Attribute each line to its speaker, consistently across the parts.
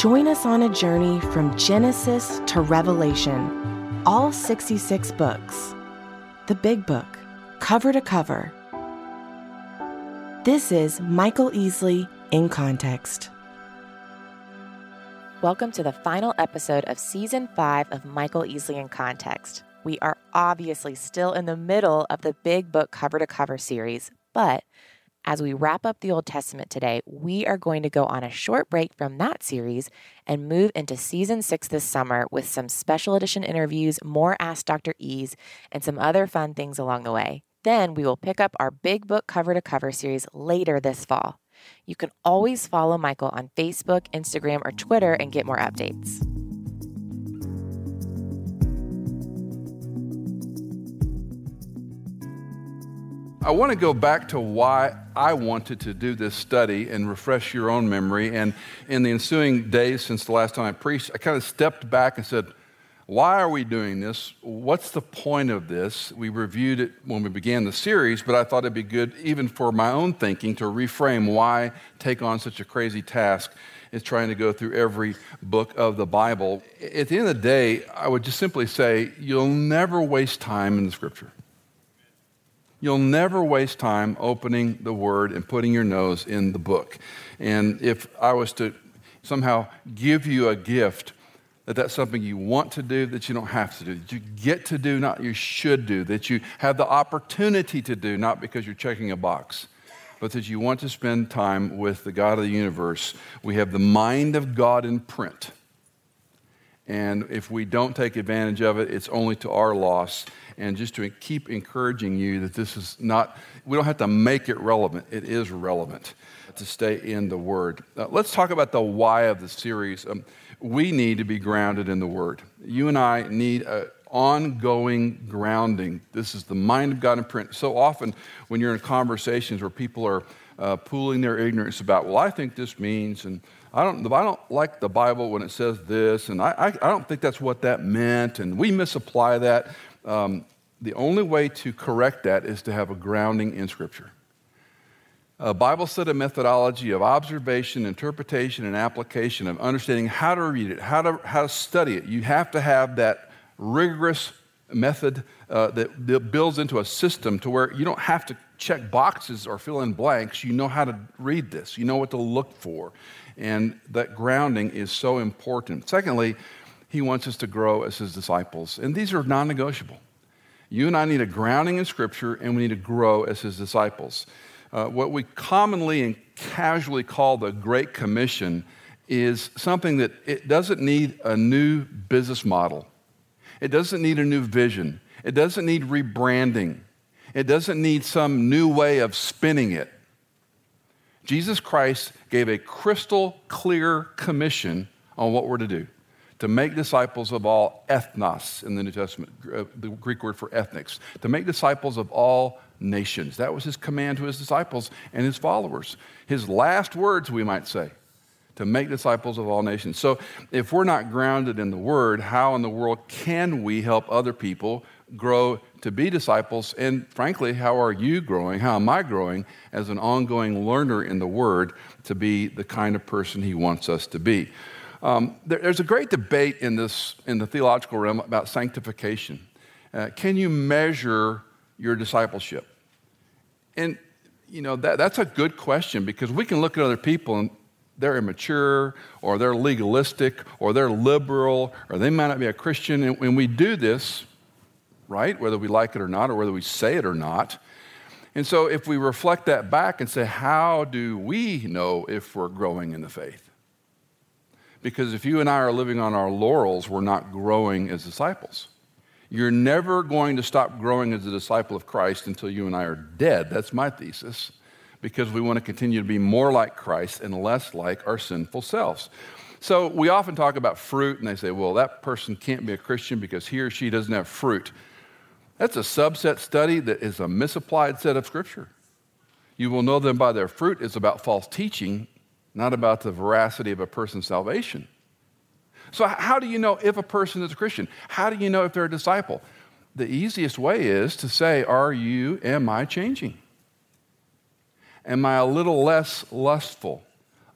Speaker 1: Join us on a journey from Genesis to Revelation, all 66 books. The Big Book, cover to cover. This is Michael Easley in Context.
Speaker 2: Welcome to the final episode of season five of Michael Easley in Context. We are obviously still in the middle of the Big Book cover to cover series, but as we wrap up the Old Testament today, we are going to go on a short break from that series and move into season six this summer with some special edition interviews, more Ask Dr. Ease, and some other fun things along the way. Then we will pick up our big book cover to cover series later this fall. You can always follow Michael on Facebook, Instagram, or Twitter and get more updates.
Speaker 3: I want to go back to why I wanted to do this study and refresh your own memory. And in the ensuing days since the last time I preached, I kind of stepped back and said, Why are we doing this? What's the point of this? We reviewed it when we began the series, but I thought it'd be good, even for my own thinking, to reframe why take on such a crazy task is trying to go through every book of the Bible. At the end of the day, I would just simply say, You'll never waste time in the scripture. You'll never waste time opening the Word and putting your nose in the book. And if I was to somehow give you a gift, that that's something you want to do, that you don't have to do, that you get to do, not you should do, that you have the opportunity to do, not because you're checking a box, but that you want to spend time with the God of the universe. We have the mind of God in print. And if we don't take advantage of it, it's only to our loss and just to keep encouraging you that this is not, we don't have to make it relevant. It is relevant to stay in the Word. Uh, let's talk about the why of the series. Um, we need to be grounded in the Word. You and I need a ongoing grounding. This is the mind of God in print. So often, when you're in conversations where people are uh, pooling their ignorance about, well, I think this means, and I don't, I don't like the Bible when it says this, and I, I, I don't think that's what that meant, and we misapply that. Um, the only way to correct that is to have a grounding in Scripture. A Bible study methodology of observation, interpretation, and application of understanding how to read it, how to, how to study it. You have to have that rigorous method uh, that, that builds into a system to where you don't have to check boxes or fill in blanks. You know how to read this, you know what to look for. And that grounding is so important. Secondly, he wants us to grow as his disciples. And these are non negotiable. You and I need a grounding in Scripture, and we need to grow as his disciples. Uh, what we commonly and casually call the Great Commission is something that it doesn't need a new business model. It doesn't need a new vision. It doesn't need rebranding. It doesn't need some new way of spinning it. Jesus Christ gave a crystal clear commission on what we're to do to make disciples of all ethnos in the New Testament, uh, the Greek word for ethnics, to make disciples of all nations. That was his command to his disciples and his followers. His last words, we might say, to make disciples of all nations. So if we're not grounded in the word, how in the world can we help other people grow to be disciples? And frankly, how are you growing? How am I growing as an ongoing learner in the word to be the kind of person he wants us to be? Um, there, there's a great debate in, this, in the theological realm about sanctification. Uh, can you measure your discipleship? And, you know, that, that's a good question because we can look at other people and they're immature or they're legalistic or they're liberal or they might not be a Christian. And when we do this, right, whether we like it or not or whether we say it or not, and so if we reflect that back and say, how do we know if we're growing in the faith? Because if you and I are living on our laurels, we're not growing as disciples. You're never going to stop growing as a disciple of Christ until you and I are dead. That's my thesis, because we want to continue to be more like Christ and less like our sinful selves. So we often talk about fruit, and they say, well, that person can't be a Christian because he or she doesn't have fruit. That's a subset study that is a misapplied set of scripture. You will know them by their fruit It's about false teaching, not about the veracity of a person's salvation. So, how do you know if a person is a Christian? How do you know if they're a disciple? The easiest way is to say, Are you, am I changing? Am I a little less lustful,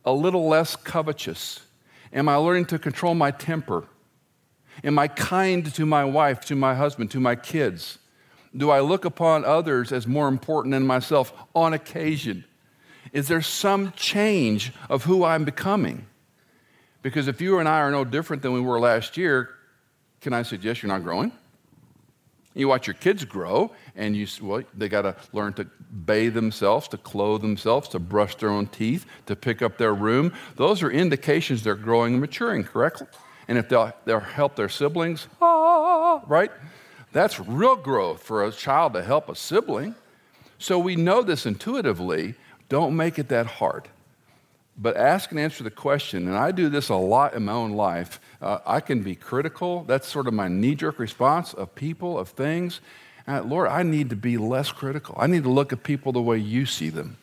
Speaker 3: a little less covetous? Am I learning to control my temper? Am I kind to my wife, to my husband, to my kids? Do I look upon others as more important than myself on occasion? Is there some change of who I'm becoming? Because if you and I are no different than we were last year, can I suggest you're not growing? You watch your kids grow, and you well, they got to learn to bathe themselves, to clothe themselves, to brush their own teeth, to pick up their room. Those are indications they're growing and maturing, correctly? And if they'll, they'll help their siblings, ah, right? That's real growth for a child to help a sibling. So we know this intuitively. Don't make it that hard. But ask and answer the question, and I do this a lot in my own life. Uh, I can be critical. That's sort of my knee jerk response of people, of things. And Lord, I need to be less critical. I need to look at people the way you see them,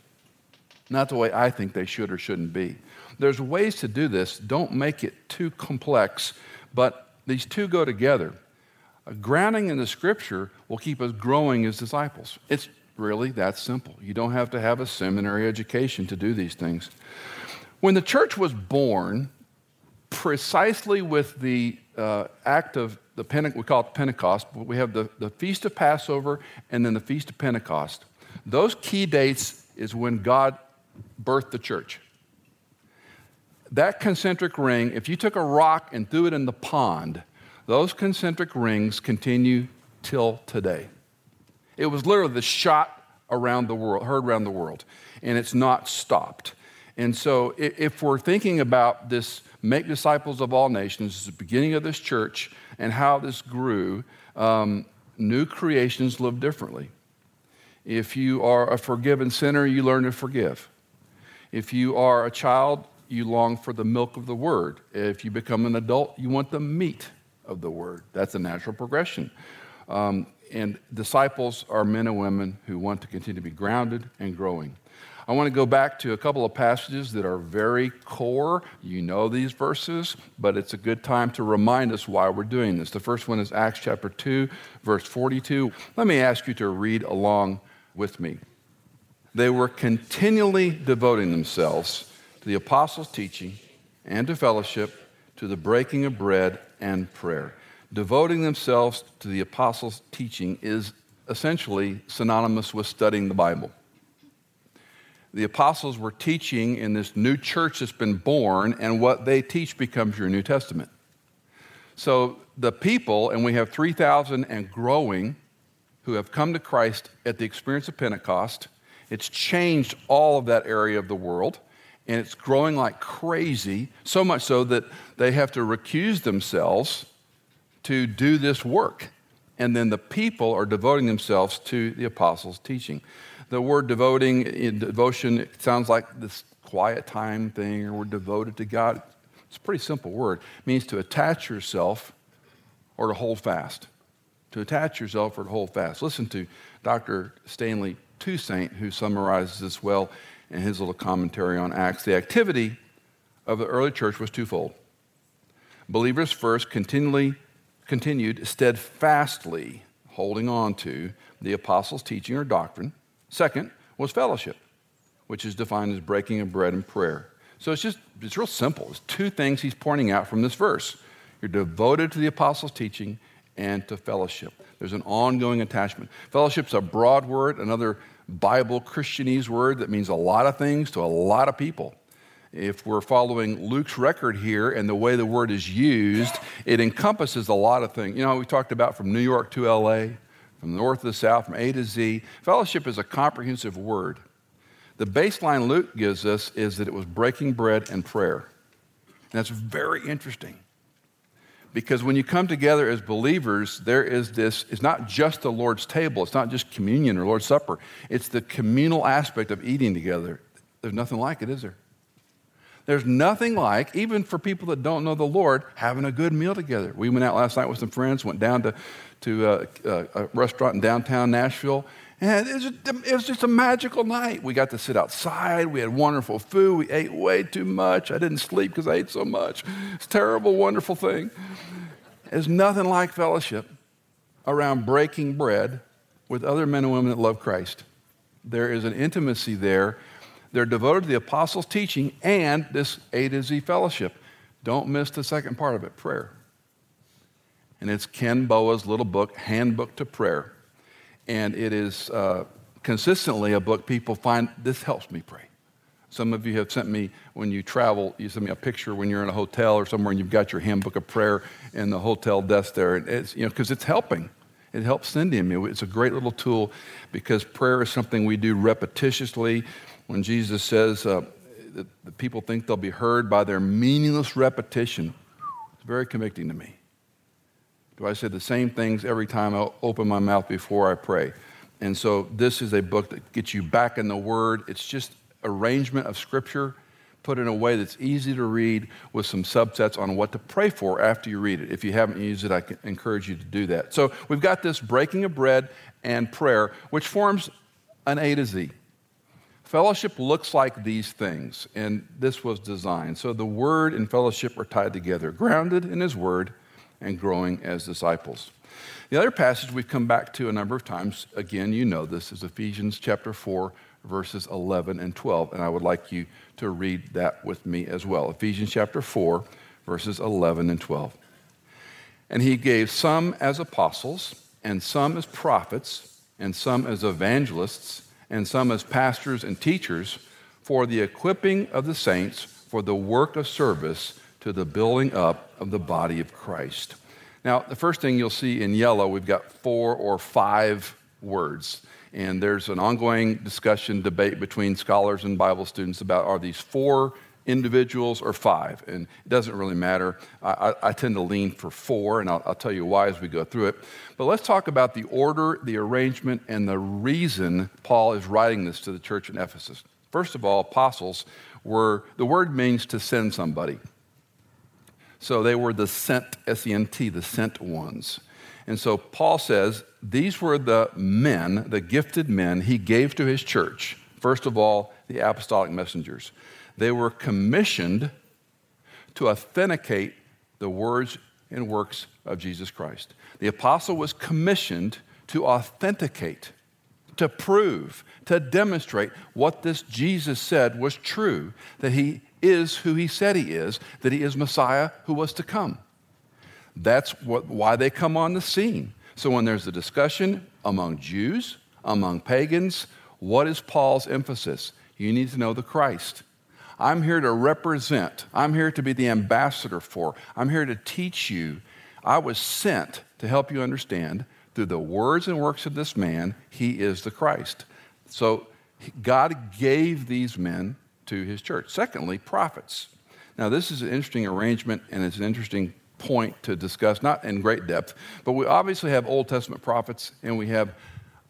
Speaker 3: not the way I think they should or shouldn't be. There's ways to do this. Don't make it too complex, but these two go together. A grounding in the scripture will keep us growing as disciples. It's really that simple. You don't have to have a seminary education to do these things. When the church was born, precisely with the uh, act of the Pente- we call it Pentecost, but we have the, the Feast of Passover and then the Feast of Pentecost. Those key dates is when God birthed the church. That concentric ring, if you took a rock and threw it in the pond, those concentric rings continue till today. It was literally the shot around the world, heard around the world, and it's not stopped. And so, if we're thinking about this make disciples of all nations, the beginning of this church and how this grew, um, new creations live differently. If you are a forgiven sinner, you learn to forgive. If you are a child, you long for the milk of the word. If you become an adult, you want the meat of the word. That's a natural progression. Um, and disciples are men and women who want to continue to be grounded and growing. I want to go back to a couple of passages that are very core. You know these verses, but it's a good time to remind us why we're doing this. The first one is Acts chapter 2, verse 42. Let me ask you to read along with me. They were continually devoting themselves to the apostles' teaching and to fellowship, to the breaking of bread and prayer. Devoting themselves to the apostles' teaching is essentially synonymous with studying the Bible the apostles were teaching in this new church that's been born, and what they teach becomes your New Testament. So the people, and we have 3,000 and growing, who have come to Christ at the experience of Pentecost. It's changed all of that area of the world, and it's growing like crazy, so much so that they have to recuse themselves to do this work. And then the people are devoting themselves to the apostles' teaching the word devoting in devotion it sounds like this quiet time thing or we're devoted to God. It's a pretty simple word. It means to attach yourself or to hold fast. To attach yourself or to hold fast. Listen to Dr. Stanley Toussaint, who summarizes this well in his little commentary on Acts. The activity of the early church was twofold. Believers first continually continued steadfastly holding on to the apostles' teaching or doctrine Second was fellowship, which is defined as breaking of bread and prayer. So it's just, it's real simple. It's two things he's pointing out from this verse. You're devoted to the apostles' teaching and to fellowship. There's an ongoing attachment. Fellowship's a broad word, another Bible Christianese word that means a lot of things to a lot of people. If we're following Luke's record here and the way the word is used, it encompasses a lot of things. You know, we talked about from New York to LA, from the north to the south, from A to Z. Fellowship is a comprehensive word. The baseline Luke gives us is that it was breaking bread and prayer. And that's very interesting. Because when you come together as believers, there is this, it's not just the Lord's table, it's not just communion or Lord's Supper, it's the communal aspect of eating together. There's nothing like it, is there? There's nothing like, even for people that don't know the Lord, having a good meal together. We went out last night with some friends, went down to, to uh, uh a restaurant in downtown Nashville, and it was, just, a magical night. We got to sit outside. We had wonderful food. We ate way too much. I didn't sleep because I ate so much. It's a terrible, wonderful thing. There's nothing like fellowship around breaking bread with other men and women that love Christ. There is an intimacy there. They're devoted to the apostles' teaching and this A to Z fellowship. Don't miss the second part of it prayer. And it's Ken Boa's little book, Handbook to Prayer and it is uh, consistently a book people find this helps me pray. Some of you have sent me, when you travel, you send me a picture when you're in a hotel or somewhere and you've got your handbook of prayer in the hotel desk there. And it's, you know, because it's helping. It helps Cindy and me. It's a great little tool because prayer is something we do repetitiously. When Jesus says uh, that the people think they'll be heard by their meaningless repetition, it's very convicting to me. Do I say the same things every time I open my mouth before I pray? And so this is a book that gets you back in the Word. It's just arrangement of Scripture put in a way that's easy to read with some subsets on what to pray for after you read it. If you haven't used it, I encourage you to do that. So we've got this breaking of bread and prayer, which forms an A to Z. Fellowship looks like these things, and this was designed. So the Word and fellowship are tied together, grounded in His Word and growing as disciples. The other passage we've come back to a number of times, again, you know this, is Ephesians chapter 4, verses 11 and 12. And I would like you to read that with me as well. Ephesians chapter 4, verses 11 and 12. And he gave some as apostles, and some as prophets, and some as evangelists, and some as pastors and teachers for the equipping of the saints for the work of service to the building up of the body of Christ. Now, the first thing you'll see in yellow, we've got four or five words. And there's an ongoing discussion, debate between scholars and Bible students about are these four individuals or five? And it doesn't really matter. I, I, tend to lean for four, and I'll, I'll tell you why as we go through it. But let's talk about the order, the arrangement, and the reason Paul is writing this to the church in Ephesus. First of all, apostles were, the word means to send somebody. So they were the sent, S E N T, the sent ones. And so Paul says these were the men, the gifted men he gave to his church. First of all, the apostolic messengers. They were commissioned to authenticate the words and works of Jesus Christ. The apostle was commissioned to authenticate, to prove, to demonstrate what this Jesus said was true, that he is who he said he is, that he is Messiah who was to come. That's what, why they come on the scene. So when there's a discussion among Jews, among pagans, what is Paul's emphasis? You need to know the Christ. I'm here to represent, I'm here to be the ambassador for, I'm here to teach you. I was sent to help you understand through the words and works of this man, he is the Christ. So God gave these men to his church. Secondly, prophets. Now, this is an interesting arrangement and it's an interesting point to discuss, not in great depth, but we obviously have Old Testament prophets and we have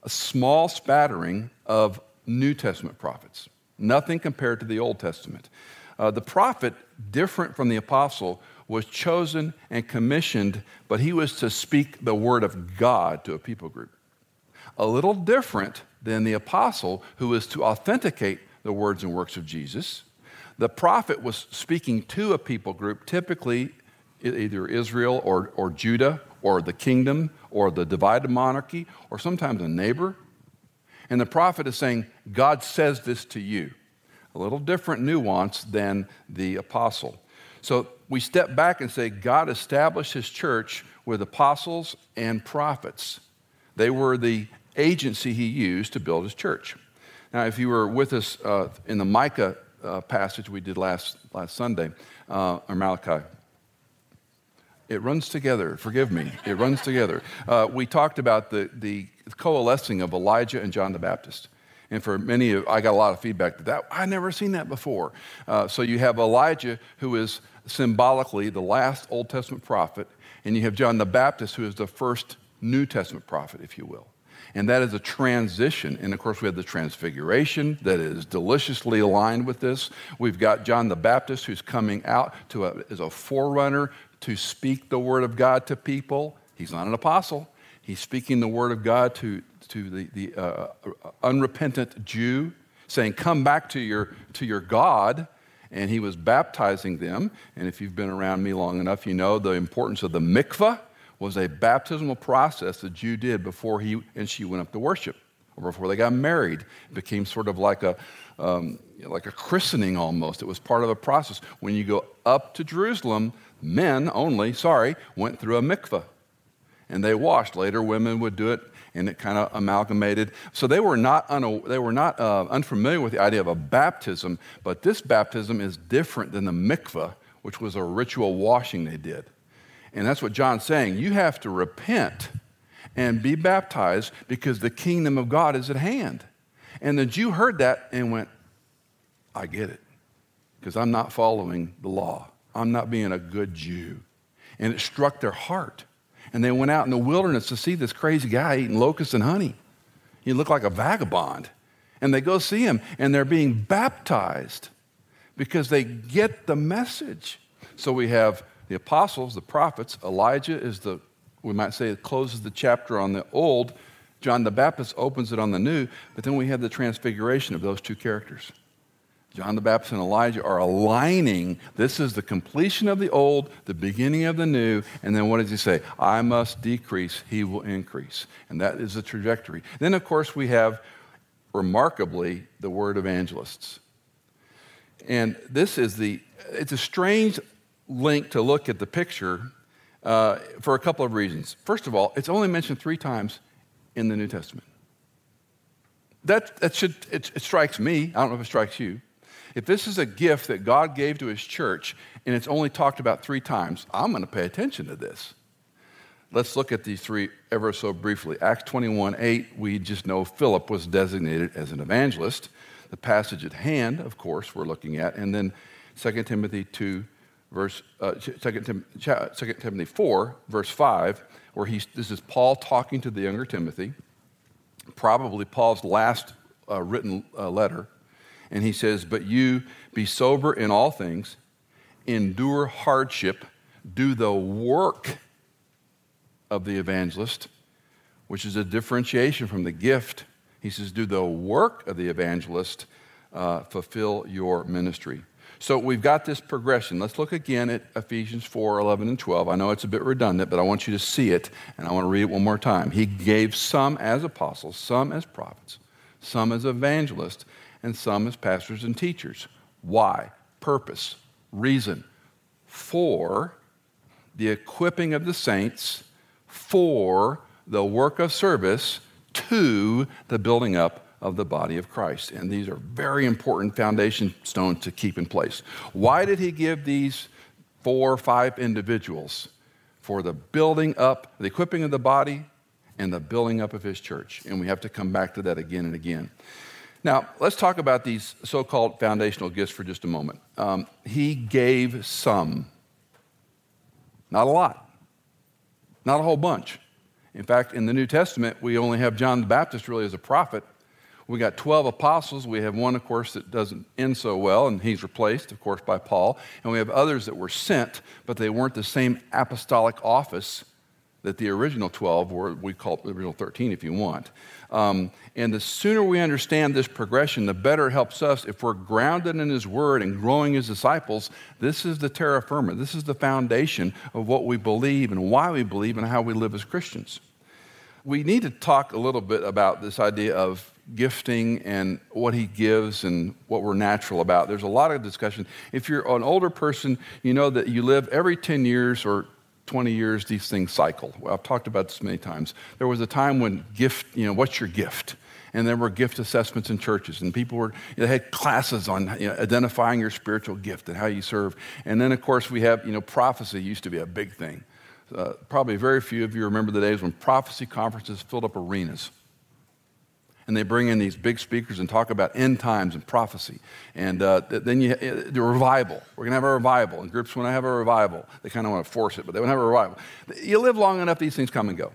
Speaker 3: a small spattering of New Testament prophets. Nothing compared to the Old Testament. Uh, the prophet, different from the apostle, was chosen and commissioned, but he was to speak the word of God to a people group. A little different than the apostle, who was to authenticate the words and works of Jesus. The prophet was speaking to a people group, typically either Israel or, or Judah or the kingdom or the divided monarchy or sometimes a neighbor. And the prophet is saying, God says this to you. A little different nuance than the apostle. So we step back and say, God established his church with apostles and prophets. They were the agency he used to build his church. Now, if you were with us uh, in the Micah uh, passage we did last, last Sunday, uh, or Malachi, it runs together. Forgive me. It runs together. Uh, we talked about the, the coalescing of Elijah and John the Baptist. And for many of I got a lot of feedback that, that I've never seen that before. Uh, so you have Elijah, who is symbolically the last Old Testament prophet, and you have John the Baptist, who is the first New Testament prophet, if you will. And that is a transition. And of course, we have the transfiguration that is deliciously aligned with this. We've got John the Baptist who's coming out to a, as a forerunner to speak the word of God to people. He's not an apostle, he's speaking the word of God to, to the, the uh, unrepentant Jew, saying, Come back to your, to your God. And he was baptizing them. And if you've been around me long enough, you know the importance of the mikvah was a baptismal process the Jew did before he and she went up to worship or before they got married. It became sort of like a, um, like a christening almost. It was part of a process. When you go up to Jerusalem, men only, sorry, went through a mikveh and they washed. Later, women would do it and it kind of amalgamated. So they were not, they were not uh, unfamiliar with the idea of a baptism, but this baptism is different than the mikveh, which was a ritual washing they did. And that's what John's saying. You have to repent and be baptized because the kingdom of God is at hand. And the Jew heard that and went, I get it, because I'm not following the law. I'm not being a good Jew. And it struck their heart. And they went out in the wilderness to see this crazy guy eating locusts and honey. He looked like a vagabond. And they go see him, and they're being baptized because they get the message. So we have the apostles, the prophets. Elijah is the, we might say, it closes the chapter on the old. John the Baptist opens it on the new. But then we have the transfiguration of those two characters. John the Baptist and Elijah are aligning. This is the completion of the old, the beginning of the new. And then what does he say? I must decrease, he will increase. And that is the trajectory. Then, of course, we have remarkably the word evangelists. And this is the, it's a strange link to look at the picture uh, for a couple of reasons. First of all, it's only mentioned three times in the New Testament. That, that should, it, it strikes me, I don't know if it strikes you. If this is a gift that God gave to his church and it's only talked about three times, I'm going to pay attention to this. Let's look at these three ever so briefly. Acts 21 8, we just know Philip was designated as an evangelist. The passage at hand, of course, we're looking at. And then 2 Timothy 2 verse, uh, 2, Tim, 2 Timothy 4, verse 5, where he's, this is Paul talking to the younger Timothy, probably Paul's last uh, written uh, letter. And he says, But you be sober in all things, endure hardship, do the work of the evangelist, which is a differentiation from the gift. He says, Do the work of the evangelist, uh, fulfill your ministry. So we've got this progression. Let's look again at Ephesians 4 11 and 12. I know it's a bit redundant, but I want you to see it, and I want to read it one more time. He gave some as apostles, some as prophets, some as evangelists, and some as pastors and teachers. Why? Purpose, reason. For the equipping of the saints, for the work of service, to the building up of the body of Christ. And these are very important foundation stones to keep in place. Why did he give these four or five individuals? For the building up, the equipping of the body, and the building up of his church. And we have to come back to that again and again. Now, let's talk about these so called foundational gifts for just a moment. Um, he gave some, not a lot, not a whole bunch. In fact, in the New Testament, we only have John the Baptist really as a prophet, we got 12 apostles. We have one, of course, that doesn't end so well, and he's replaced, of course, by Paul. And we have others that were sent, but they weren't the same apostolic office that the original 12 were. We call it the original 13 if you want. Um, and the sooner we understand this progression, the better it helps us. If we're grounded in His Word and growing as disciples, this is the terra firma. This is the foundation of what we believe and why we believe and how we live as Christians. We need to talk a little bit about this idea of gifting and what he gives and what we're natural about. There's a lot of discussion. If you're an older person, you know that you live every 10 years or 20 years, these things cycle. I've talked about this many times. There was a time when gift, you know, what's your gift? And there were gift assessments in churches, and people were, know, had classes on you know, identifying your spiritual gift and how you serve. And then, of course, we have, you know, prophecy used to be a big thing. Uh, probably very few of you remember the days when prophecy conferences filled up arenas and they bring in these big speakers and talk about end times and prophecy. And uh, then you uh, the revival. We're going to have a revival. And groups want to have a revival. They kind of want to force it, but they want to have a revival. You live long enough, these things come and go.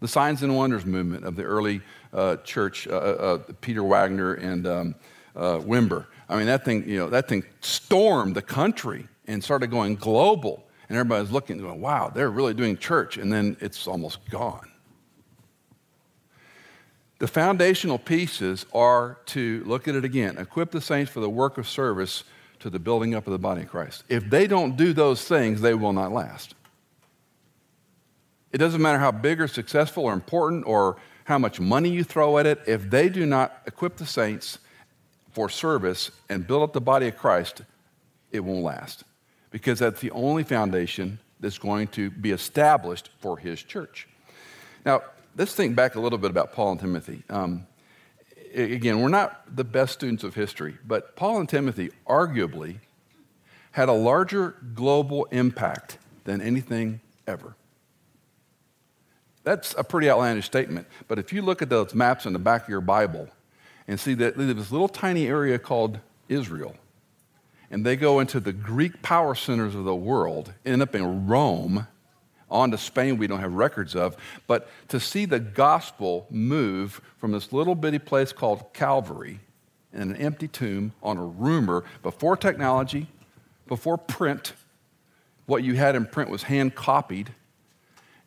Speaker 3: The signs and wonders movement of the early uh, church, uh, uh, Peter Wagner and um, uh, Wimber. I mean, that thing, you know, that thing stormed the country and started going global. And everybody's looking, going, wow, they're really doing church. And then it's almost gone. The foundational pieces are to, look at it again, equip the saints for the work of service to the building up of the body of Christ. If they don't do those things, they will not last. It doesn't matter how big or successful or important or how much money you throw at it, if they do not equip the saints for service and build up the body of Christ, it won't last. Because that's the only foundation that's going to be established for his church. Now, let's think back a little bit about Paul and Timothy. Um, again, we're not the best students of history, but Paul and Timothy arguably had a larger global impact than anything ever. That's a pretty outlandish statement, but if you look at those maps in the back of your Bible and see that this little tiny area called Israel, and they go into the Greek power centers of the world, end up in Rome, on to Spain we don't have records of, but to see the gospel move from this little bitty place called Calvary in an empty tomb on a rumor before technology, before print, what you had in print was hand copied,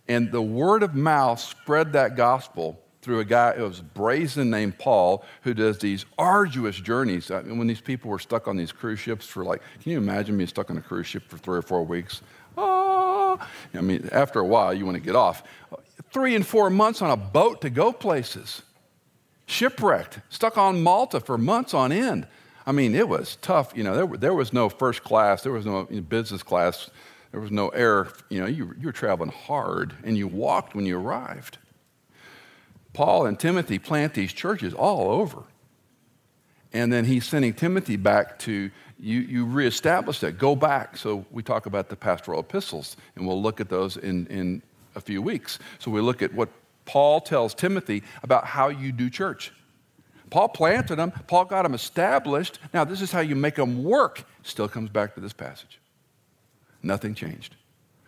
Speaker 3: and the word of mouth spread that gospel through a guy who was brazen named Paul, who does these arduous journeys. I mean, when these people were stuck on these cruise ships for like, can you imagine being stuck on a cruise ship for three or four weeks? Oh, I mean, after a while, you want to get off. Three and four months on a boat to go places. Shipwrecked, stuck on Malta for months on end. I mean, it was tough. You know, there, there was no first class, there was no business class, there was no air. You know, you, you were traveling hard and you walked when you arrived. Paul and Timothy plant these churches all over. And then he's sending Timothy back to, you, you reestablish that, go back. So we talk about the pastoral epistles, and we'll look at those in, in a few weeks. So we look at what Paul tells Timothy about how you do church. Paul planted them, Paul got them established. Now, this is how you make them work. Still comes back to this passage. Nothing changed.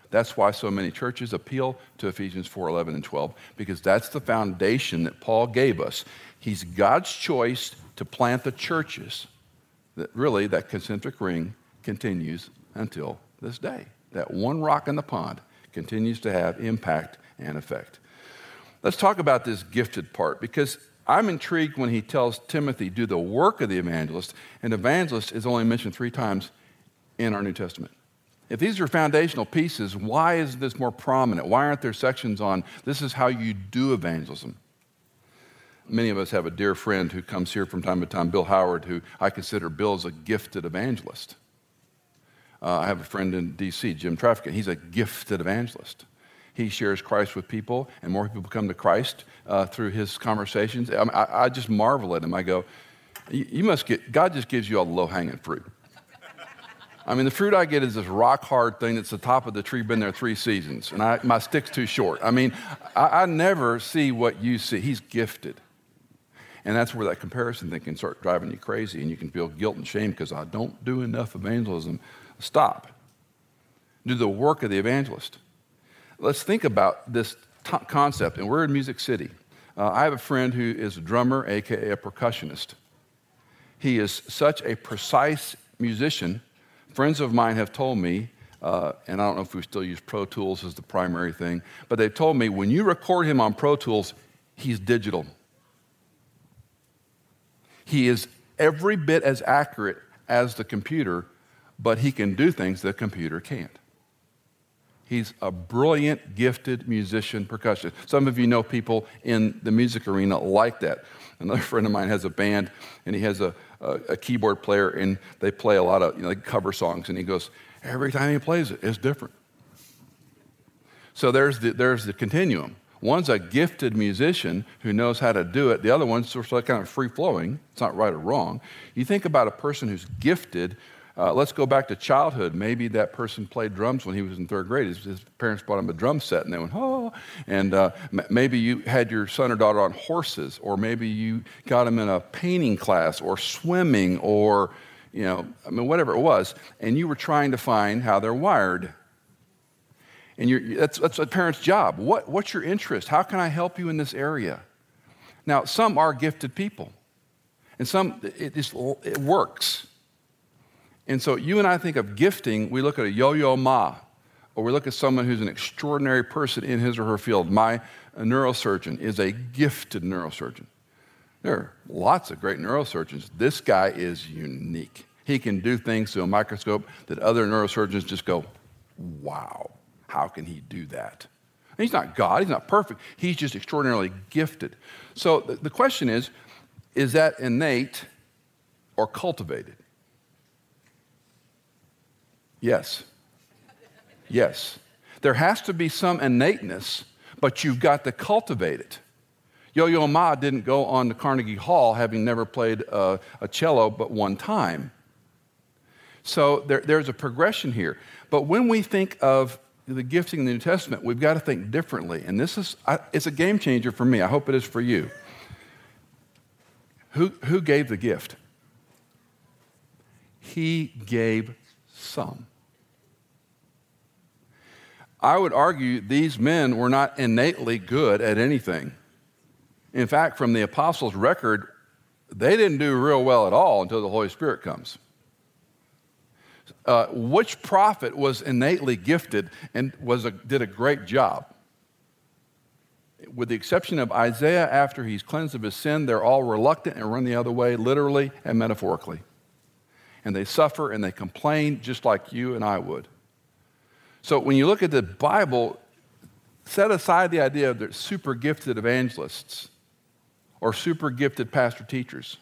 Speaker 3: That's why so many churches appeal to Ephesians 4 11 and 12, because that's the foundation that Paul gave us. He's God's choice to plant the churches that really that concentric ring continues until this day. That one rock in the pond continues to have impact and effect. Let's talk about this gifted part because I'm intrigued when he tells Timothy, do the work of the evangelist, and evangelist is only mentioned three times in our New Testament. If these are foundational pieces, why is this more prominent? Why aren't there sections on this is how you do evangelism? Many of us have a dear friend who comes here from time to time, Bill Howard, who I consider Bill as a gifted evangelist. Uh, I have a friend in D.C., Jim Trafficant. He's a gifted evangelist. He shares Christ with people, and more people come to Christ uh, through his conversations. I, I, I, just marvel at him. I go, you must get, God just gives you all the low hanging fruit. I mean, the fruit I get is this rock hard thing that's the top of the tree, been there three seasons, and I, my stick's too short. I mean, I, I never see what you see. He's gifted. And that's where that comparison thing can start driving you crazy, and you can feel guilt and shame because I don't do enough evangelism. Stop. Do the work of the evangelist. Let's think about this t- concept, and we're in Music City. Uh, I have a friend who is a drummer, aka a percussionist. He is such a precise musician Friends of mine have told me, uh, and I don't know if we still use Pro Tools as the primary thing, but they've told me when you record him on Pro Tools, he's digital. He is every bit as accurate as the computer, but he can do things the computer can't. He's a brilliant, gifted musician, percussionist. Some of you know people in the music arena like that. Another friend of mine has a band, and he has a, a, a keyboard player, and they play a lot of you know, like cover songs. And he goes, every time he plays it, it's different. So there's the, there's the continuum. One's a gifted musician who knows how to do it. The other one's sort of kind of free flowing. It's not right or wrong. You think about a person who's gifted uh, let's go back to childhood. Maybe that person played drums when he was in third grade. His, his parents bought him a drum set and they went, oh. And uh, m- maybe you had your son or daughter on horses, or maybe you got him in a painting class or swimming or, you know, I mean, whatever it was. And you were trying to find how they're wired. And that's, that's a parent's job. What, what's your interest? How can I help you in this area? Now, some are gifted people, and some, it just it works. And so you and I think of gifting, we look at a Yo Yo Ma, or we look at someone who's an extraordinary person in his or her field. My neurosurgeon is a gifted neurosurgeon. There are lots of great neurosurgeons. This guy is unique. He can do things through a microscope that other neurosurgeons just go, wow, how can he do that? And he's not God, he's not perfect, he's just extraordinarily gifted. So the, the question is is that innate or cultivated? Yes. Yes. There has to be some innateness, but you've got to cultivate it. Yo Yo Ma didn't go on to Carnegie Hall having never played a, a cello but one time. So there, there's a progression here. But when we think of the gifting in the New Testament, we've got to think differently. And this is, I, it's a game changer for me. I hope it is for you. Who, who gave the gift? He gave some. I would argue these men were not innately good at anything. In fact, from the apostles' record, they didn't do real well at all until the Holy Spirit comes. Uh, which prophet was innately gifted and was a, did a great job? With the exception of Isaiah, after he's cleansed of his sin, they're all reluctant and run the other way, literally and metaphorically. And they suffer and they complain just like you and I would. So when you look at the Bible, set aside the idea of the super gifted evangelists or super gifted pastor teachers.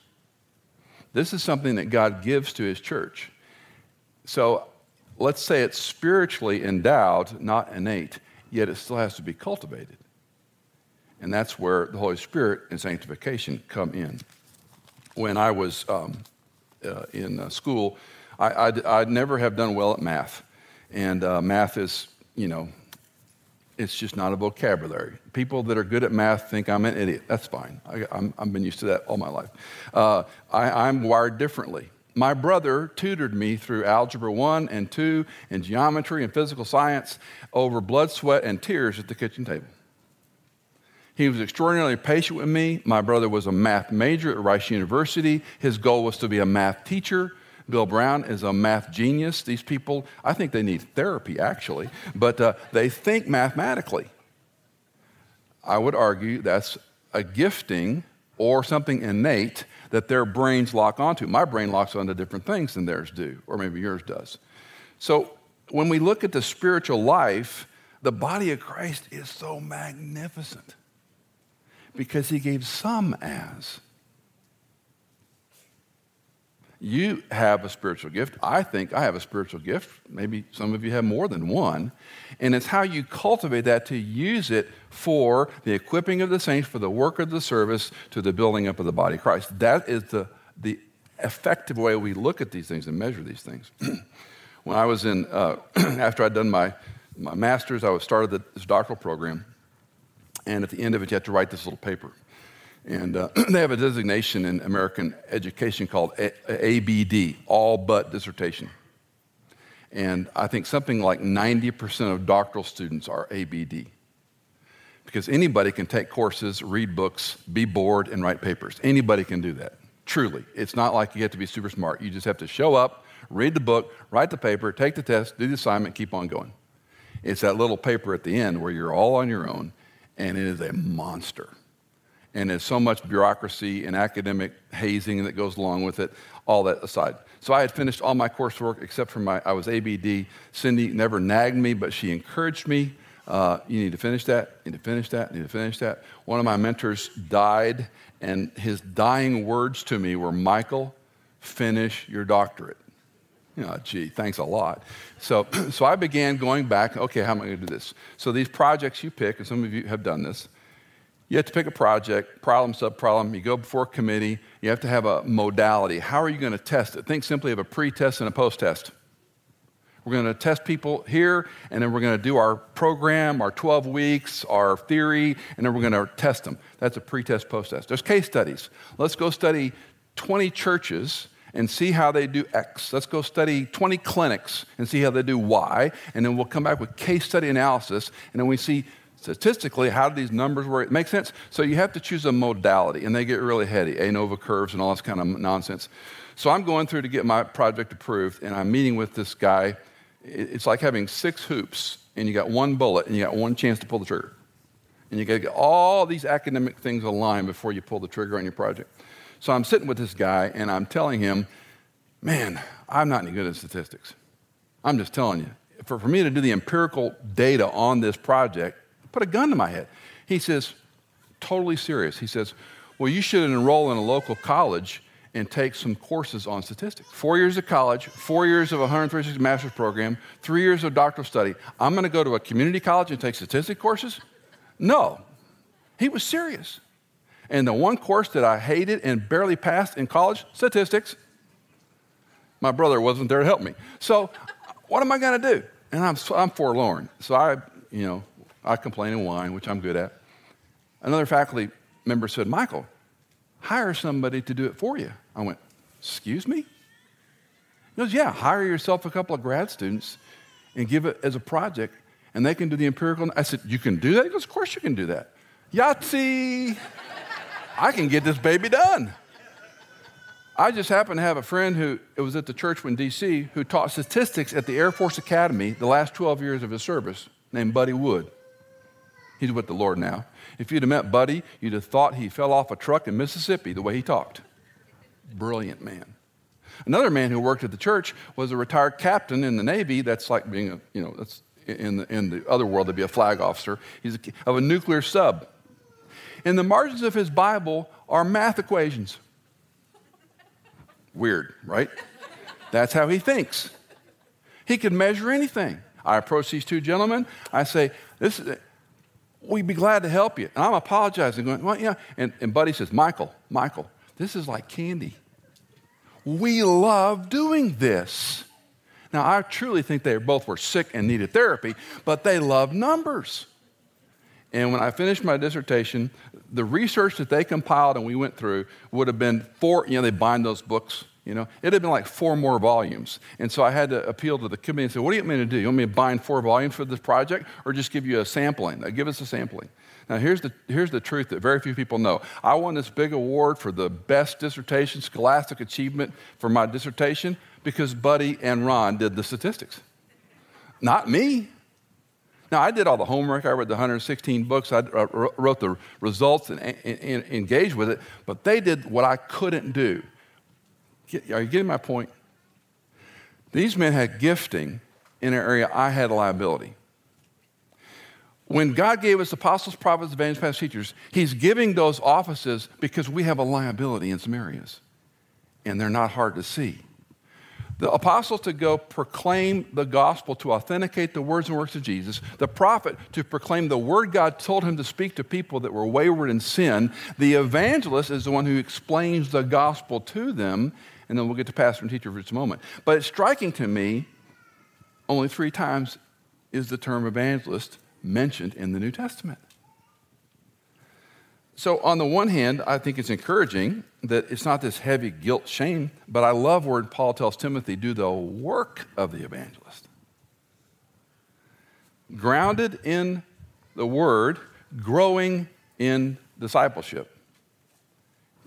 Speaker 3: This is something that God gives to his church. So let's say it's spiritually endowed, not innate, yet it still has to be cultivated. And that's where the Holy Spirit and sanctification come in. When I was um, uh, in uh, school, I, I'd, I'd, never have done well at math. And uh, math is, you know, it's just not a vocabulary. People that are good at math think I'm an idiot. That's fine. I, have been used to that all my life. Uh, I, I'm wired differently. My brother tutored me through Algebra 1 and 2 and geometry and physical science over blood, sweat, and tears at the kitchen table. He was extraordinarily patient with me. My brother was a math major at Rice University. His goal was to be a math teacher. Bill Brown is a math genius. These people, I think they need therapy actually, but uh, they think mathematically. I would argue that's a gifting or something innate that their brains lock onto. My brain locks onto different things than theirs do, or maybe yours does. So when we look at the spiritual life, the body of Christ is so magnificent because he gave some as you have a spiritual gift. I think I have a spiritual gift. Maybe some of you have more than one. And it's how you cultivate that to use it for the equipping of the saints, for the work of the service, to the building up of the body of Christ. That is the, the effective way we look at these things and measure these things. when I was in, uh, after I'd done my, my master's, I was started this doctoral program. And at the end of it, you had to write this little paper. And uh, they have a designation in American education called a- ABD, all but dissertation. And I think something like 90% of doctoral students are ABD. Because anybody can take courses, read books, be bored, and write papers. Anybody can do that. Truly. It's not like you have to be super smart. You just have to show up, read the book, write the paper, take the test, do the assignment, keep on going. It's that little paper at the end where you're all on your own, and it is a monster and there's so much bureaucracy and academic hazing that goes along with it, all that aside. So I had finished all my coursework except for my, I was ABD. Cindy never nagged me, but she encouraged me. Uh, you need to finish that, you need to finish that, you need to finish that. One of my mentors died, and his dying words to me were, Michael, finish your doctorate. You gee, thanks a lot. So, so I began going back, okay, how am I going to do this? So these projects you pick, and some of you have done this, you have to pick a project, problem, subproblem. You go before a committee. You have to have a modality. How are you going to test it? Think simply of a pre test and a post test. We're going to test people here, and then we're going to do our program, our 12 weeks, our theory, and then we're going to test them. That's a pre test, post test. There's case studies. Let's go study 20 churches and see how they do X. Let's go study 20 clinics and see how they do Y. And then we'll come back with case study analysis. And then we see statistically how do these numbers work. It makes sense? So you have to choose a modality, and they get really heady ANOVA curves and all this kind of nonsense. So I'm going through to get my project approved, and I'm meeting with this guy. It's like having six hoops, and you got one bullet, and you got one chance to pull the trigger. And you got to get all these academic things aligned before you pull the trigger on your project. So I'm sitting with this guy and I'm telling him, man, I'm not any good at statistics. I'm just telling you. For, for me to do the empirical data on this project, put a gun to my head. He says, totally serious. He says, well, you should enroll in a local college and take some courses on statistics. Four years of college, four years of a 136 master's program, three years of doctoral study. I'm going to go to a community college and take statistic courses? No. He was serious. And the one course that I hated and barely passed in college, statistics. My brother wasn't there to help me. So, what am I going to do? And I'm, I'm forlorn. So, I, you know, I complain and whine, which I'm good at. Another faculty member said, Michael, hire somebody to do it for you. I went, Excuse me? He goes, Yeah, hire yourself a couple of grad students and give it as a project, and they can do the empirical. I said, You can do that? He goes, Of course you can do that. Yahtzee! I can get this baby done. I just happened to have a friend who it was at the church in D.C. who taught statistics at the Air Force Academy the last 12 years of his service, named Buddy Wood. He's with the Lord now. If you'd have met Buddy, you'd have thought he fell off a truck in Mississippi the way he talked. Brilliant man. Another man who worked at the church was a retired captain in the Navy. That's like being a, you know, that's in the, in the other world, they'd be a flag officer. He's a, of a nuclear sub. In the margins of his Bible are math equations. Weird, right? That's how he thinks. He could measure anything. I approach these two gentlemen. I say, "This is, we'd be glad to help you." And I'm apologizing, going, "Well, yeah." And, and Buddy says, "Michael, Michael, this is like candy. We love doing this." Now, I truly think they both were sick and needed therapy, but they love numbers. And when I finished my dissertation, the research that they compiled and we went through would have been four, you know, they bind those books, you know, it'd have been like four more volumes. And so I had to appeal to the committee and say, what do you want me to do? You want me to bind four volumes for this project or just give you a sampling? Give us a sampling. Now, here's the, here's the truth that very few people know. I won this big award for the best dissertation, scholastic achievement for my dissertation because Buddy and Ron did the statistics. Not me. Now, I did all the homework. I read the 116 books. I wrote the results and, and, and engaged with it, but they did what I couldn't do. Are you getting my point? These men had gifting in an area I had a liability. When God gave us apostles, prophets, evangelists, teachers, He's giving those offices because we have a liability in some areas, and they're not hard to see the apostles to go proclaim the gospel to authenticate the words and works of Jesus, the prophet to proclaim the word God told him to speak to people that were wayward in sin, the evangelist is the one who explains the gospel to them, and then we'll get to pastor and teacher for just a moment. But it's striking to me, only three times is the term evangelist mentioned in the New Testament. So, on the one hand, I think it's encouraging that it's not this heavy guilt shame, but I love where Paul tells Timothy, do the work of the evangelist. Grounded in the word, growing in discipleship.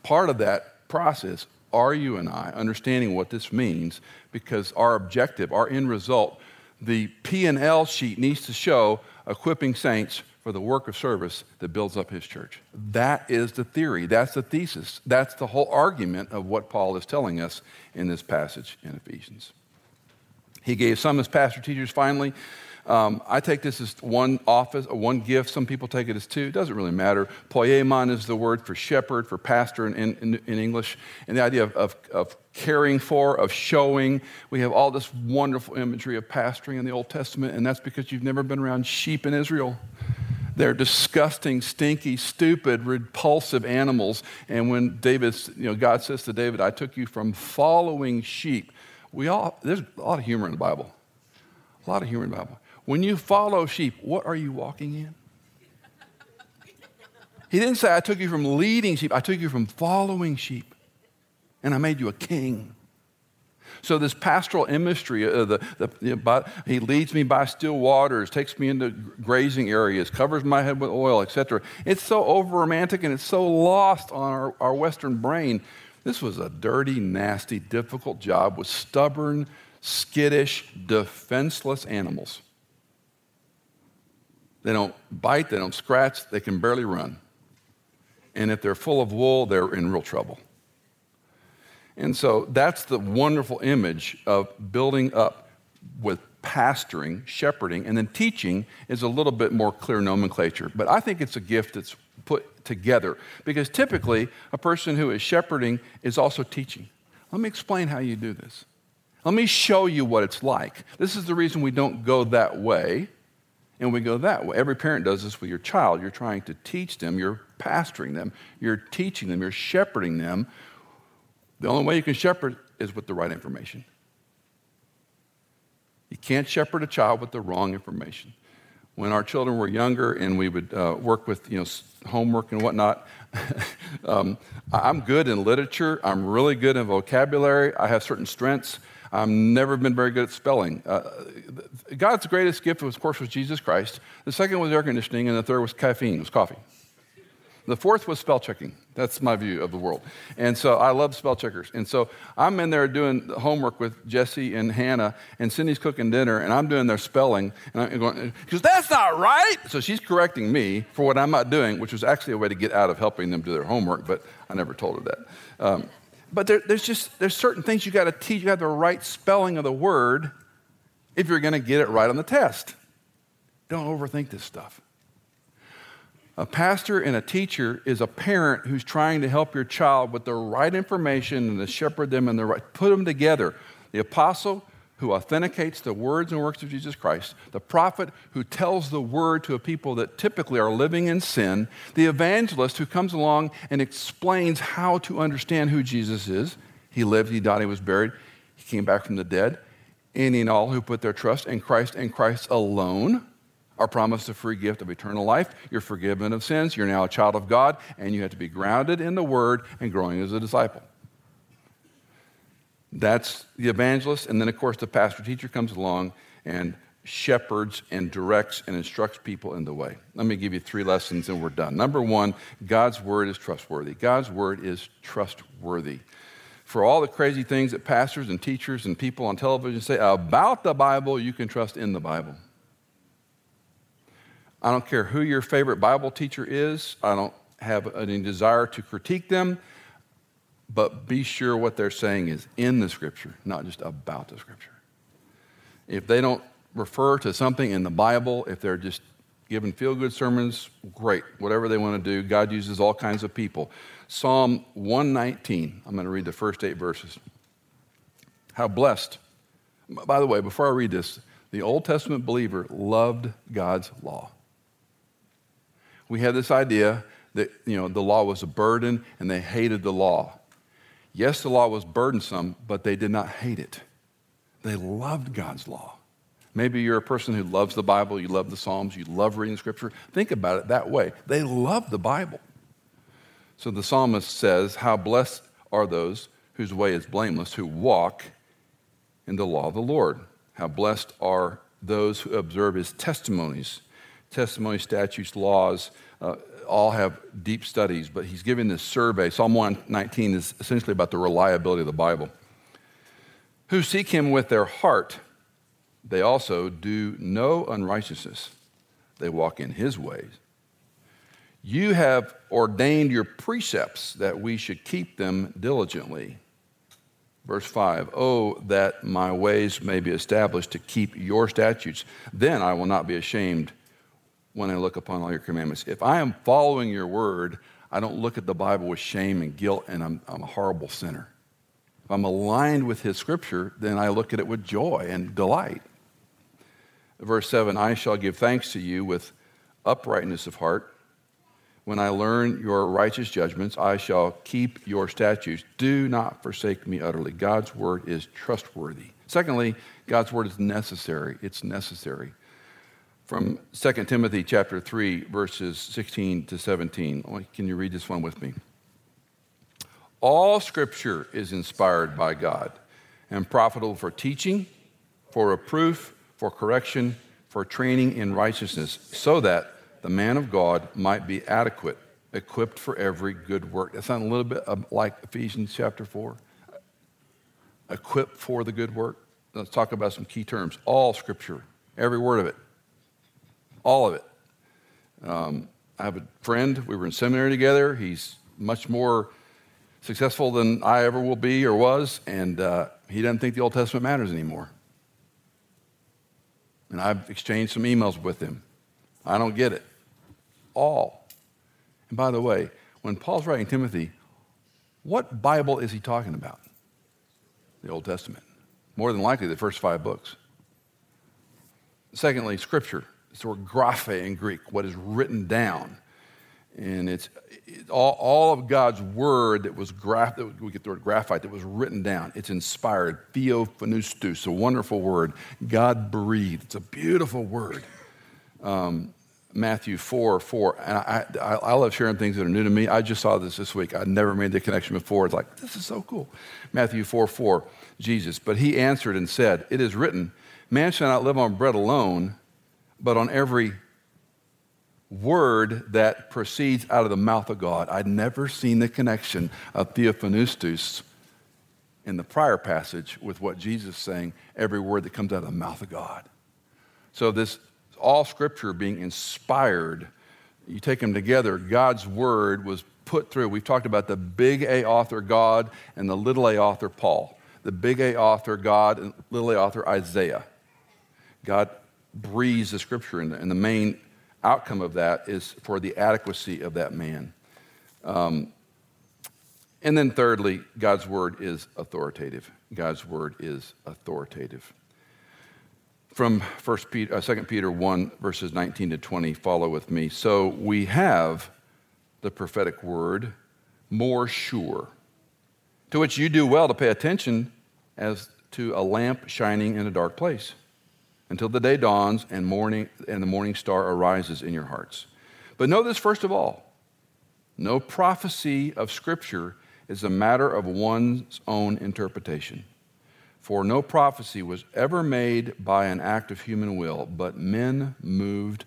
Speaker 3: Part of that process are you and I understanding what this means because our objective, our end result, the P&L sheet needs to show equipping saints for the work of service that builds up his church. That is the theory. That's the thesis. That's the whole argument of what Paul is telling us in this passage in Ephesians. He gave some as pastor teachers finally. Um, I take this as one office, one gift. Some people take it as two. It doesn't really matter. Poimen is the word for shepherd, for pastor in, in, in English. And the idea of, of, of, caring for, of showing. We have all this wonderful imagery of pastoring in the Old Testament, and that's because you've never been around sheep in Israel. They're disgusting, stinky, stupid, repulsive animals. And when David, you know, God says to David, I took you from following sheep. We all, there's a lot of humor in the Bible. A lot of humor in the Bible. When you follow sheep, what are you walking in? He didn't say, I took you from leading sheep, I took you from following sheep, and I made you a king. So, this pastoral imagery, uh, the, the, you know, he leads me by still waters, takes me into grazing areas, covers my head with oil, etc. It's so over romantic and it's so lost on our, our Western brain. This was a dirty, nasty, difficult job with stubborn, skittish, defenseless animals. They don't bite, they don't scratch, they can barely run. And if they're full of wool, they're in real trouble. And so that's the wonderful image of building up with pastoring, shepherding, and then teaching is a little bit more clear nomenclature. But I think it's a gift that's put together because typically a person who is shepherding is also teaching. Let me explain how you do this. Let me show you what it's like. This is the reason we don't go that way and we go that way. Every parent does this with your child. You're trying to teach them, you're pastoring them, you're teaching them, you're shepherding them the only way you can shepherd is with the right information. You can't shepherd a child with the wrong information. When our children were younger and we would uh, work with you know, homework and whatnot, um, I'm good in literature. I'm really good in vocabulary. I have certain strengths. I've never been very good at spelling. Uh, God's greatest gift, of course, was Jesus Christ. The second was air conditioning, and the third was caffeine, was coffee. The fourth was spell checking. That's my view of the world. And so I love spell checkers. And so I'm in there doing homework with Jesse and Hannah, and Cindy's cooking dinner, and I'm doing their spelling. And I'm going, because that's not right. So she's correcting me for what I'm not doing, which was actually a way to get out of helping them do their homework, but I never told her that. Um, but there, there's just there's certain things you got to teach. You have the right spelling of the word if you're going to get it right on the test. Don't overthink this stuff. A pastor and a teacher is a parent who's trying to help your child with the right information and to shepherd them in the right, put them together. The apostle who authenticates the words and works of Jesus Christ, the prophet who tells the word to a people that typically are living in sin, the evangelist who comes along and explains how to understand who Jesus is. He lived, he died, he was buried, he came back from the dead. Any and all who put their trust in Christ and Christ alone are promised a free gift of eternal life. You're forgiven of sins. You're now a child of God, and you have to be grounded in the Word and growing as a disciple. That's the evangelist. And then, of course, the pastor teacher comes along and shepherds and directs and instructs people in the way. Let me give you three lessons and we're done. Number one, God's word is trustworthy. God's word is trustworthy. For all the crazy things that pastors and teachers and people on television say about the Bible, you can trust in the Bible. I don't care who your favorite Bible teacher is. I don't have any desire to critique them, but be sure what they're saying is in the Scripture, not just about the Scripture. If they don't refer to something in the Bible, if they're just giving feel good sermons, great, whatever they want to do. God uses all kinds of people. Psalm 119, I'm going to read the first eight verses. How blessed. By the way, before I read this, the Old Testament believer loved God's law we had this idea that you know the law was a burden and they hated the law. Yes, the law was burdensome, but they did not hate it. They loved God's law. Maybe you're a person who loves the Bible, you love the Psalms, you love reading Scripture. Think about it that way. They love the Bible. So the psalmist says, How blessed are those whose way is blameless, who walk in the law of the Lord. How blessed are those who observe his testimonies testimony, statutes, laws, uh, all have deep studies, but he's giving this survey. Psalm 119 is essentially about the reliability of the Bible. Who seek him with their heart, they also do no unrighteousness. They walk in his ways. You have ordained your precepts that we should keep them diligently. Verse 5 Oh, that my ways may be established to keep your statutes. Then I will not be ashamed when I look upon all your commandments. If I am following your word, I don't look at the Bible with shame and guilt and I'm, I'm a horrible sinner. If I'm aligned with his scripture, then I look at it with joy and delight. Verse 7 I shall give thanks to you with uprightness of heart. When I learn your righteous judgments, I shall keep your statutes. Do not forsake me utterly. God's word is trustworthy. Secondly, God's word is necessary. It's necessary from 2 Timothy chapter 3 verses 16 to 17. Can you read this one with me? All scripture is inspired by God and profitable for teaching, for reproof, for correction, for training in righteousness, so that the man of God might be adequate, equipped for every good work. That sounds a little bit like Ephesians chapter 4. Equipped for the good work. Let's talk about some key terms. All scripture, every word of it, all of it. Um, I have a friend, we were in seminary together. He's much more successful than I ever will be or was, and uh, he doesn't think the Old Testament matters anymore. And I've exchanged some emails with him. I don't get it. All. And by the way, when Paul's writing Timothy, what Bible is he talking about? The Old Testament. More than likely, the first five books. Secondly, Scripture. It's the word graphe in Greek, what is written down. And it's it, all, all of God's word that was graph, we get the word graphite, that was written down. It's inspired. Theopneustos, a wonderful word. God breathed. It's a beautiful word. Um, Matthew 4 4. And I, I, I, love sharing things that are new to me. I just saw this this week. I'd never made the connection before. It's like, this is so cool. Matthew 4 4, Jesus. But he answered and said, It is written, Man shall not live on bread alone but on every word that proceeds out of the mouth of God. I'd never seen the connection of Theopneustos in the prior passage with what Jesus is saying, every word that comes out of the mouth of God. So, this all scripture being inspired, you take them together, God's word was put through. We've talked about the big A author, God, and the little a author, Paul. The big A author, God, and little a author, Isaiah. God breathes the scripture, and and the main outcome of that is for the adequacy of that man. Um, and then, thirdly, God's word is authoritative. God's word is authoritative. From 1 Peter, uh, 2 Peter 1, verses 19 to 20, follow with me. So we have the prophetic word more sure, to which you do well to pay attention as to a lamp shining in a dark place until the day dawns and morning and the morning star arises in your hearts. But know this first of all, no prophecy of scripture is a matter of one's own interpretation. For no prophecy was ever made by an act of human will, but men moved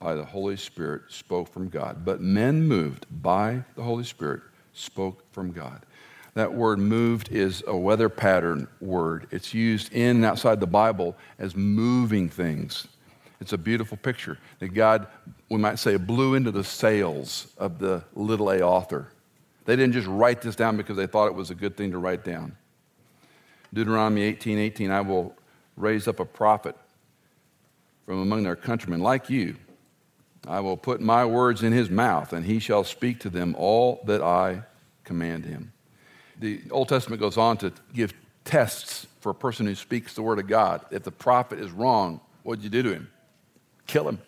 Speaker 3: by the Holy Spirit spoke from God. But men moved by the Holy Spirit spoke from God. That word moved is a weather pattern word. It's used in and outside the Bible as moving things. It's a beautiful picture that God, we might say, blew into the sails of the little a author. They didn't just write this down because they thought it was a good thing to write down. Deuteronomy 18 18, I will raise up a prophet from among their countrymen like you. I will put my words in his mouth, and he shall speak to them all that I command him the Old Testament goes on to give tests for a person who speaks the word of God. If the prophet is wrong, what'd you do to him? Kill him.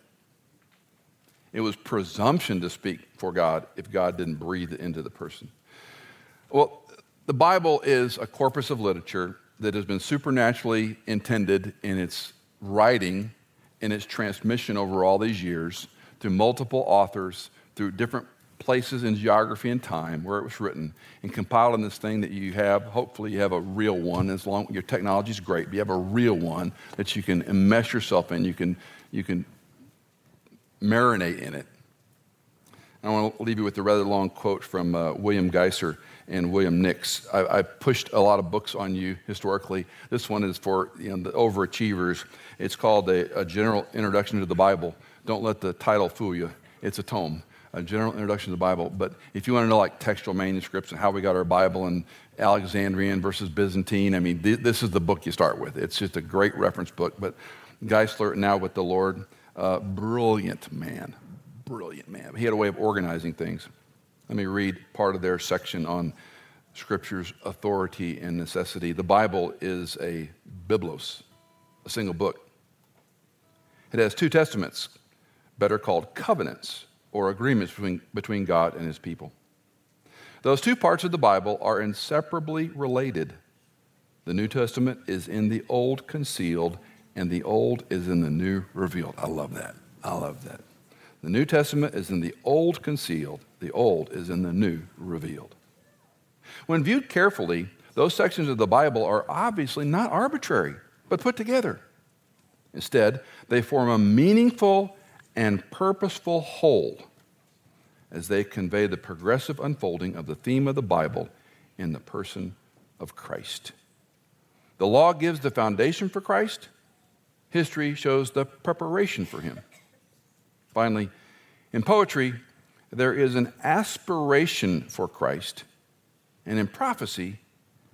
Speaker 3: It was presumption to speak for God if God didn't breathe into the person. Well, the Bible is a corpus of literature that has been supernaturally intended in its writing, in its transmission over all these years, through multiple authors, through different places in geography and time where it was written and compiling this thing that you have. Hopefully, you have a real one. As long your technology is great, but you have a real one that you can immerse yourself in. You can you can marinate in it. I want to leave you with a rather long quote from uh, William Geisler and William Nix. I, I, pushed a lot of books on you historically. This one is for you know, the overachievers. It's called a, a General Introduction to the Bible. Don't let the title fool you. It's a tome a general introduction to the Bible. But if you want to know like textual manuscripts and how we got our Bible and Alexandrian versus Byzantine, I mean, th- this is the book you start with. It's just a great reference book. But Geisler, now with the Lord, uh, brilliant man, brilliant man. He had a way of organizing things. Let me read part of their section on Scripture's authority and necessity. The Bible is a biblos, a single book. It has two testaments, better called covenants or agreements between, between God and his people. Those two parts of the Bible are inseparably related. The New Testament is in the Old concealed, and the Old is in the New revealed. I love that. I love that. The New Testament is in the Old concealed, the Old is in the New revealed. When viewed carefully, Those sections of the Bible are obviously not arbitrary, but put together. Instead, they form a meaningful and purposeful whole as they convey the progressive unfolding of the theme of the Bible in the person of Christ. The law gives the foundation for Christ, history shows the preparation for him. Finally, in poetry, there is an aspiration for Christ, and in prophecy,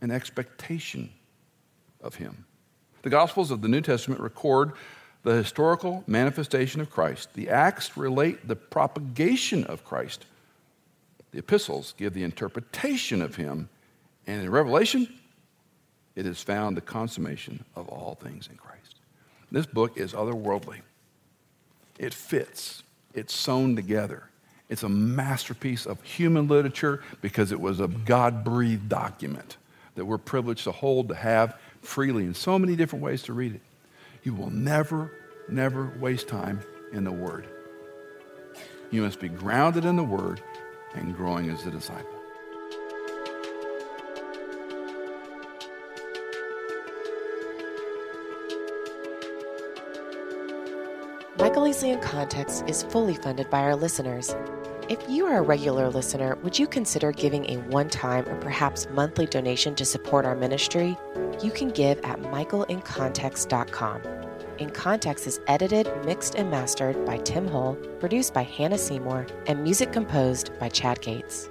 Speaker 3: an expectation of him. The Gospels of the New Testament record the historical manifestation of Christ. The Acts relate the propagation of Christ. The epistles give the interpretation of him. And in Revelation, it is found the consummation of all things in Christ. This book is otherworldly. It fits, it's sewn together. It's a masterpiece of human literature because it was a God breathed document that we're privileged to hold, to have freely in so many different ways to read it. You will never, never waste time in the Word. You must be grounded in the Word and growing as a disciple.
Speaker 2: Michael in Context is fully funded by our listeners. If you are a regular listener, would you consider giving a one time or perhaps monthly donation to support our ministry? You can give at michaelincontext.com. In Context is edited, mixed, and mastered by Tim Hull, produced by Hannah Seymour, and music composed by Chad Gates.